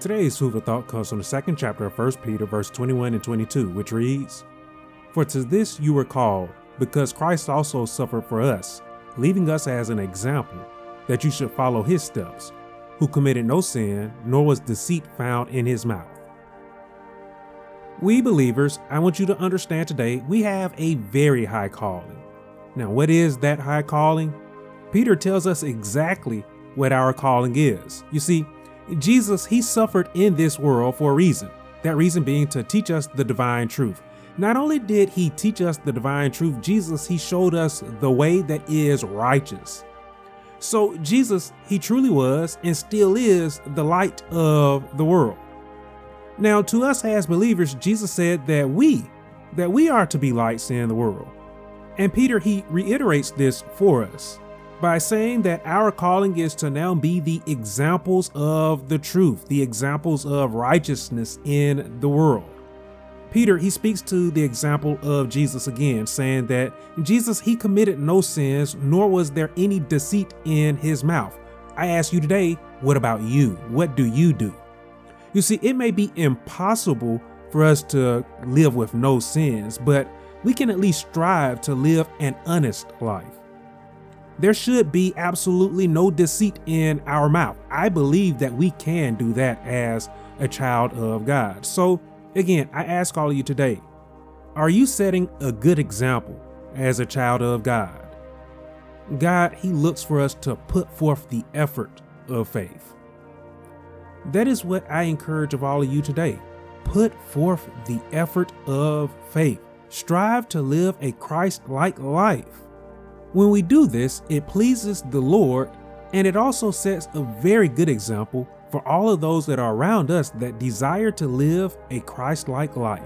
Today's food for thought comes from the second chapter of 1 Peter, verse 21 and 22, which reads For to this you were called, because Christ also suffered for us, leaving us as an example, that you should follow his steps, who committed no sin, nor was deceit found in his mouth. We believers, I want you to understand today, we have a very high calling. Now, what is that high calling? Peter tells us exactly what our calling is. You see, Jesus, he suffered in this world for a reason. That reason being to teach us the divine truth. Not only did he teach us the divine truth, Jesus, he showed us the way that is righteous. So, Jesus, he truly was and still is the light of the world. Now, to us as believers, Jesus said that we, that we are to be lights in the world. And Peter, he reiterates this for us by saying that our calling is to now be the examples of the truth, the examples of righteousness in the world. Peter, he speaks to the example of Jesus again, saying that Jesus, he committed no sins, nor was there any deceit in his mouth. I ask you today, what about you? What do you do? You see, it may be impossible for us to live with no sins, but we can at least strive to live an honest life there should be absolutely no deceit in our mouth. I believe that we can do that as a child of God. So, again, I ask all of you today are you setting a good example as a child of God? God, He looks for us to put forth the effort of faith. That is what I encourage of all of you today. Put forth the effort of faith. Strive to live a Christ like life. When we do this, it pleases the Lord and it also sets a very good example for all of those that are around us that desire to live a Christ like life.